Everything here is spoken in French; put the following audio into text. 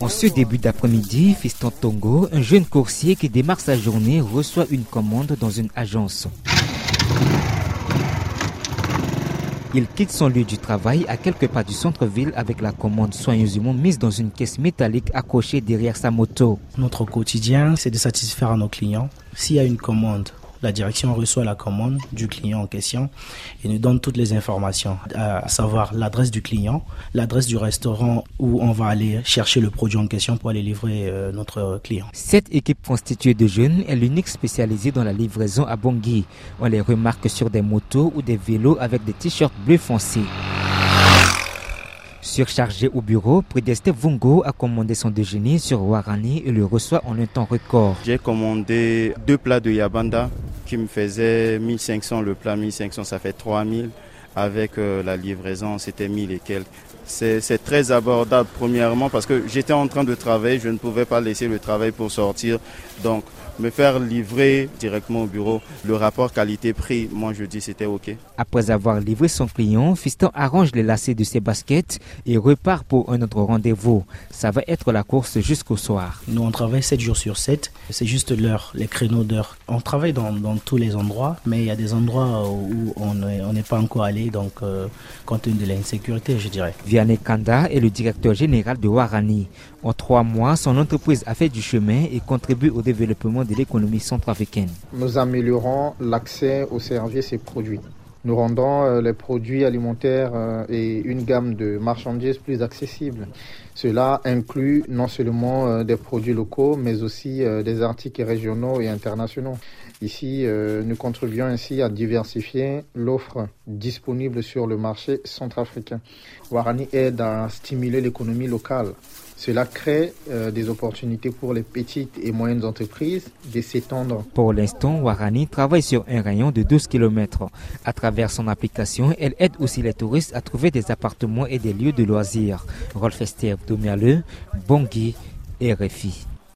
En ce début d'après-midi, Fiston Tongo, un jeune coursier qui démarre sa journée, reçoit une commande dans une agence. Il quitte son lieu du travail à quelques pas du centre-ville avec la commande soigneusement mise dans une caisse métallique accrochée derrière sa moto. Notre quotidien, c'est de satisfaire nos clients. S'il y a une commande la direction reçoit la commande du client en question et nous donne toutes les informations, à savoir l'adresse du client, l'adresse du restaurant où on va aller chercher le produit en question pour aller livrer euh, notre client. Cette équipe constituée de jeunes est l'unique spécialisée dans la livraison à Bangui. On les remarque sur des motos ou des vélos avec des t-shirts bleu foncé. Surchargé au bureau, Prédesté Vungo a commandé son déjeuner sur Warani et le reçoit en un temps record. J'ai commandé deux plats de yabanda qui me faisaient 1500. Le plat 1500, ça fait 3000. Avec euh, la livraison, c'était 1000 et quelques. C'est très abordable, premièrement, parce que j'étais en train de travailler, je ne pouvais pas laisser le travail pour sortir. Donc, me faire livrer directement au bureau. Le rapport qualité-prix, moi je dis c'était OK. Après avoir livré son client, Fiston arrange les lacets de ses baskets et repart pour un autre rendez-vous. Ça va être la course jusqu'au soir. Nous on travaille 7 jours sur 7. C'est juste l'heure, les créneaux d'heure. On travaille dans, dans, tous les endroits, mais il y a des endroits où on n'est pas encore allé, donc euh, compte tenu de l'insécurité, je dirais. Vianney Kanda est le directeur général de Warani. En trois mois, son entreprise a fait du chemin et contribue au développement de l'économie centrafricaine. Nous améliorons l'accès aux services et produits. Nous rendons euh, les produits alimentaires euh, et une gamme de marchandises plus accessibles. Cela inclut non seulement euh, des produits locaux, mais aussi des articles régionaux et internationaux. Ici, nous contribuons ainsi à diversifier l'offre disponible sur le marché centrafricain. Warani aide à stimuler l'économie locale cela crée euh, des opportunités pour les petites et moyennes entreprises de s'étendre. Pour l'instant, Warani travaille sur un rayon de 12 km. À travers son application, elle aide aussi les touristes à trouver des appartements et des lieux de loisirs. Rolf Esther Domialeux, Bongui et RFI.